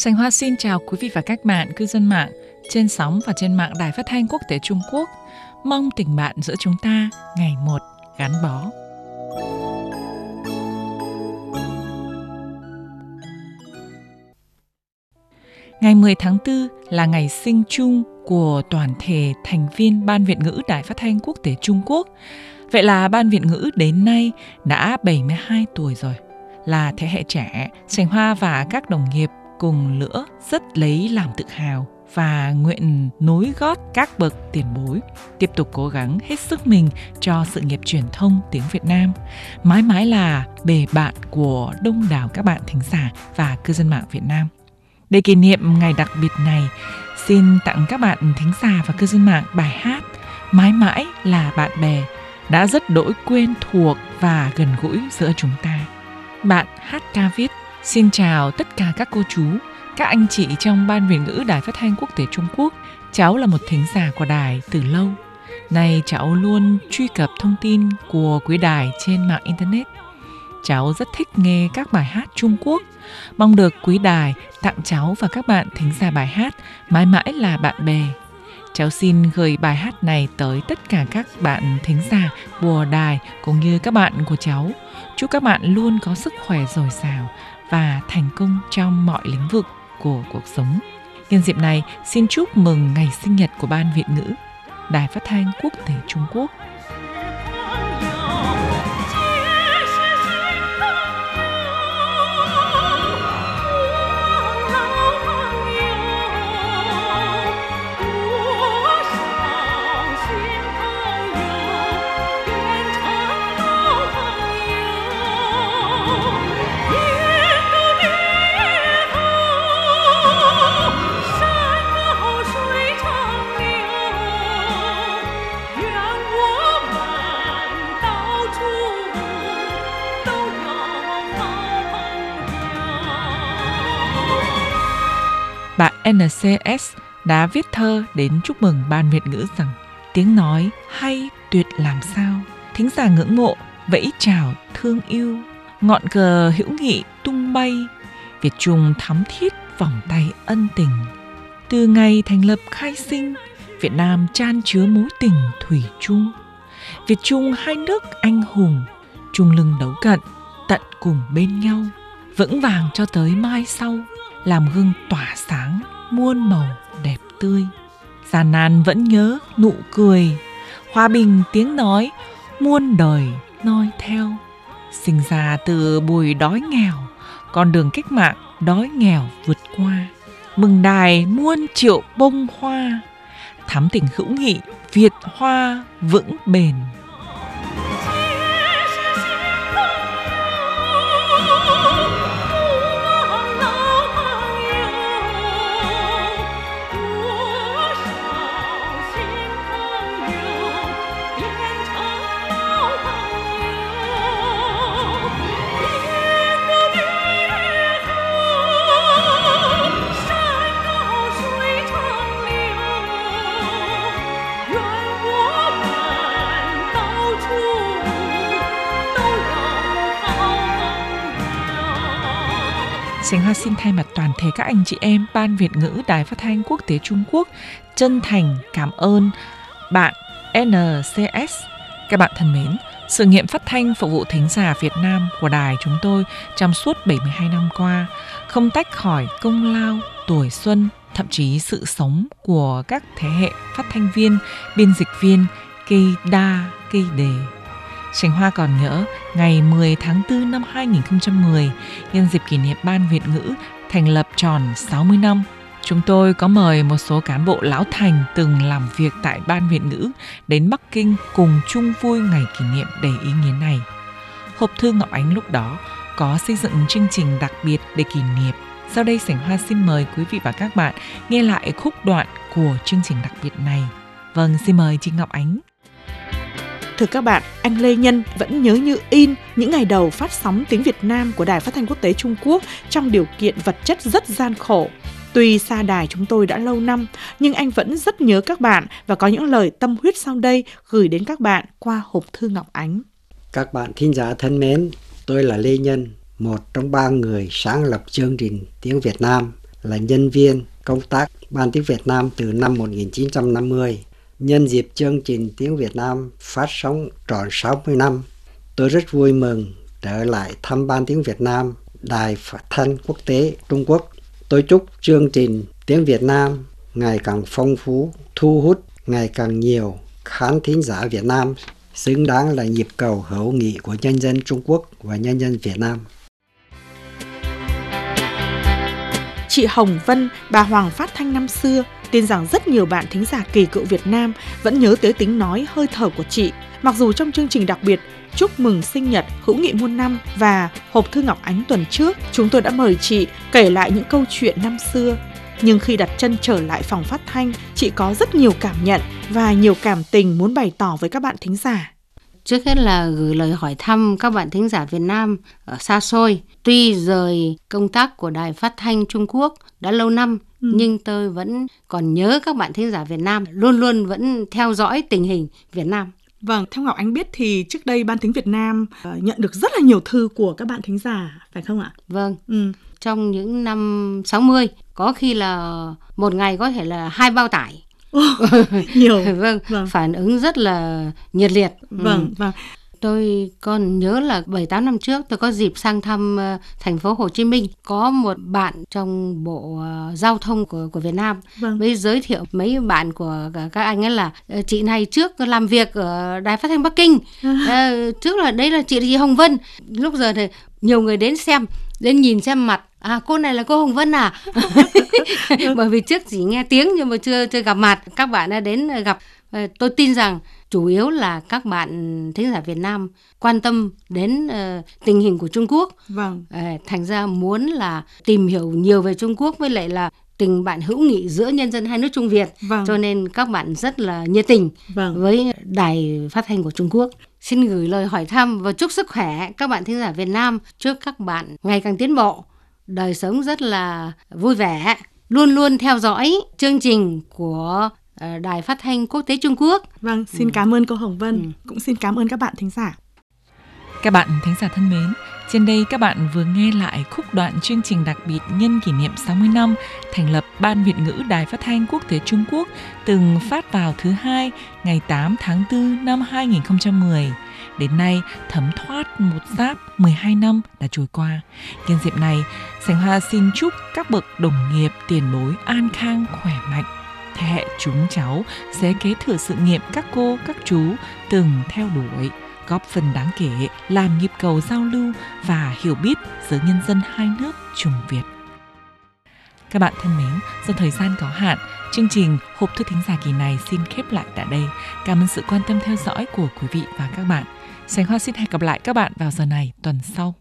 Sành Hoa xin chào quý vị và các bạn cư dân mạng trên sóng và trên mạng Đài Phát thanh Quốc tế Trung Quốc. Mong tình bạn giữa chúng ta ngày một gắn bó. Ngày 10 tháng 4 là ngày sinh chung của toàn thể thành viên Ban Việt ngữ Đài Phát thanh Quốc tế Trung Quốc. Vậy là Ban Việt ngữ đến nay đã 72 tuổi rồi. Là thế hệ trẻ, Sành Hoa và các đồng nghiệp cùng lửa rất lấy làm tự hào và nguyện nối gót các bậc tiền bối, tiếp tục cố gắng hết sức mình cho sự nghiệp truyền thông tiếng Việt Nam, mãi mãi là bề bạn của đông đảo các bạn thính giả và cư dân mạng Việt Nam. Để kỷ niệm ngày đặc biệt này, xin tặng các bạn thính giả và cư dân mạng bài hát Mãi mãi là bạn bè đã rất đỗi quen thuộc và gần gũi giữa chúng ta. Bạn hát ca viết Xin chào tất cả các cô chú, các anh chị trong Ban Việt ngữ Đài Phát thanh Quốc tế Trung Quốc. Cháu là một thính giả của đài từ lâu. Nay cháu luôn truy cập thông tin của quý đài trên mạng Internet. Cháu rất thích nghe các bài hát Trung Quốc. Mong được quý đài tặng cháu và các bạn thính giả bài hát mãi mãi là bạn bè. Cháu xin gửi bài hát này tới tất cả các bạn thính giả của đài cũng như các bạn của cháu. Chúc các bạn luôn có sức khỏe dồi dào và thành công trong mọi lĩnh vực của cuộc sống. Nhân dịp này, xin chúc mừng ngày sinh nhật của Ban Việt ngữ, Đài Phát thanh Quốc tế Trung Quốc NCS đã viết thơ đến chúc mừng Ban Việt ngữ rằng tiếng nói hay tuyệt làm sao, thính giả ngưỡng mộ, vẫy chào thương yêu, ngọn cờ hữu nghị tung bay, Việt Trung thắm thiết vòng tay ân tình. Từ ngày thành lập khai sinh, Việt Nam chan chứa mối tình thủy chung. Việt Trung hai nước anh hùng, chung lưng đấu cận, tận cùng bên nhau, vững vàng cho tới mai sau làm gương tỏa sáng muôn màu đẹp tươi. Gian nan vẫn nhớ nụ cười. Hòa bình tiếng nói, muôn đời noi theo. Sinh ra từ bùi đói nghèo, con đường cách mạng đói nghèo vượt qua. Mừng đài muôn triệu bông hoa, thắm tình hữu nghị việt hoa vững bền. Sánh Hoa xin thay mặt toàn thể các anh chị em Ban Việt ngữ Đài Phát thanh Quốc tế Trung Quốc chân thành cảm ơn bạn NCS. Các bạn thân mến, sự nghiệp phát thanh phục vụ thính giả Việt Nam của đài chúng tôi trong suốt 72 năm qua không tách khỏi công lao, tuổi xuân, thậm chí sự sống của các thế hệ phát thanh viên, biên dịch viên, cây đa, cây đề, Sành Hoa còn nhớ ngày 10 tháng 4 năm 2010, nhân dịp kỷ niệm Ban Việt ngữ thành lập tròn 60 năm. Chúng tôi có mời một số cán bộ lão thành từng làm việc tại Ban Việt ngữ đến Bắc Kinh cùng chung vui ngày kỷ niệm đầy ý nghĩa này. Hộp thư Ngọc Ánh lúc đó có xây dựng chương trình đặc biệt để kỷ niệm. Sau đây Sảnh Hoa xin mời quý vị và các bạn nghe lại khúc đoạn của chương trình đặc biệt này. Vâng, xin mời chị Ngọc Ánh. Thưa các bạn, anh Lê Nhân vẫn nhớ như in những ngày đầu phát sóng tiếng Việt Nam của Đài Phát thanh Quốc tế Trung Quốc trong điều kiện vật chất rất gian khổ. Tuy xa đài chúng tôi đã lâu năm, nhưng anh vẫn rất nhớ các bạn và có những lời tâm huyết sau đây gửi đến các bạn qua hộp thư Ngọc Ánh. Các bạn thính giả thân mến, tôi là Lê Nhân, một trong ba người sáng lập chương trình Tiếng Việt Nam là nhân viên công tác Ban tiếng Việt Nam từ năm 1950. Nhân dịp chương trình tiếng Việt Nam phát sóng tròn 60 năm, tôi rất vui mừng trở lại thăm Ban tiếng Việt Nam, Đài Phát thanh Quốc tế Trung Quốc. Tôi chúc chương trình tiếng Việt Nam ngày càng phong phú, thu hút ngày càng nhiều khán thính giả Việt Nam xứng đáng là nhịp cầu hữu nghị của nhân dân Trung Quốc và nhân dân Việt Nam. Chị Hồng Vân, bà Hoàng phát thanh năm xưa, tin rằng rất nhiều bạn thính giả kỳ cựu Việt Nam vẫn nhớ tới tiếng nói hơi thở của chị. Mặc dù trong chương trình đặc biệt chúc mừng sinh nhật hữu nghị muôn năm và hộp thư Ngọc Ánh tuần trước, chúng tôi đã mời chị kể lại những câu chuyện năm xưa. Nhưng khi đặt chân trở lại phòng phát thanh, chị có rất nhiều cảm nhận và nhiều cảm tình muốn bày tỏ với các bạn thính giả. Trước hết là gửi lời hỏi thăm các bạn thính giả Việt Nam ở xa xôi. Tuy rời công tác của Đài Phát thanh Trung Quốc đã lâu năm, ừ. nhưng tôi vẫn còn nhớ các bạn thính giả Việt Nam, luôn luôn vẫn theo dõi tình hình Việt Nam. Vâng, theo Ngọc Ánh biết thì trước đây Ban Tiếng Việt Nam uh, nhận được rất là nhiều thư của các bạn thính giả, phải không ạ? Vâng. Ừ. Trong những năm 60, có khi là một ngày có thể là hai bao tải nhiều. Vâng, vâng. phản ứng rất là nhiệt liệt. Vâng ừ. vâng tôi còn nhớ là 7 8 năm trước tôi có dịp sang thăm uh, thành phố Hồ Chí Minh. Có một bạn trong bộ uh, giao thông của của Việt Nam. Vâng. mới giới thiệu mấy bạn của các anh ấy là uh, chị này trước làm việc ở đài phát thanh Bắc Kinh. À. uh, trước là đấy là chị chị Hồng Vân. Lúc giờ thì nhiều người đến xem đến nhìn xem mặt. À cô này là cô Hồng Vân à? Bởi vì trước chỉ nghe tiếng nhưng mà chưa chưa gặp mặt. Các bạn đã đến gặp. Ờ, tôi tin rằng chủ yếu là các bạn thính giả Việt Nam quan tâm đến uh, tình hình của Trung Quốc. Vâng. Uh, thành ra muốn là tìm hiểu nhiều về Trung Quốc với lại là tình bạn hữu nghị giữa nhân dân hai nước Trung Việt vâng. cho nên các bạn rất là nhiệt tình vâng. với đài phát thanh của Trung Quốc xin gửi lời hỏi thăm và chúc sức khỏe các bạn thính giả Việt Nam chúc các bạn ngày càng tiến bộ đời sống rất là vui vẻ, luôn luôn theo dõi chương trình của ờ, Đài Phát thanh Quốc tế Trung Quốc. Vâng, xin ừ. cảm ơn cô Hồng Vân, ừ. cũng xin cảm ơn các bạn thính giả. Các bạn thính giả thân mến, trên đây các bạn vừa nghe lại khúc đoạn chương trình đặc biệt nhân kỷ niệm 60 năm thành lập Ban Việt ngữ Đài Phát thanh Quốc tế Trung Quốc từng phát vào thứ hai ngày 8 tháng 4 năm 2010. Đến nay, thấm thoát một giáp 12 năm đã trôi qua. Nhân dịp này, Sành Hoa xin chúc các bậc đồng nghiệp tiền bối an khang khỏe mạnh. Thế hệ chúng cháu sẽ kế thừa sự nghiệp các cô, các chú từng theo đuổi, góp phần đáng kể làm nhịp cầu giao lưu và hiểu biết giữa nhân dân hai nước Trung Việt. Các bạn thân mến, do thời gian có hạn, chương trình Hộp thư thính giả kỳ này xin khép lại tại đây. Cảm ơn sự quan tâm theo dõi của quý vị và các bạn. Sánh Hoa xin hẹn gặp lại các bạn vào giờ này tuần sau.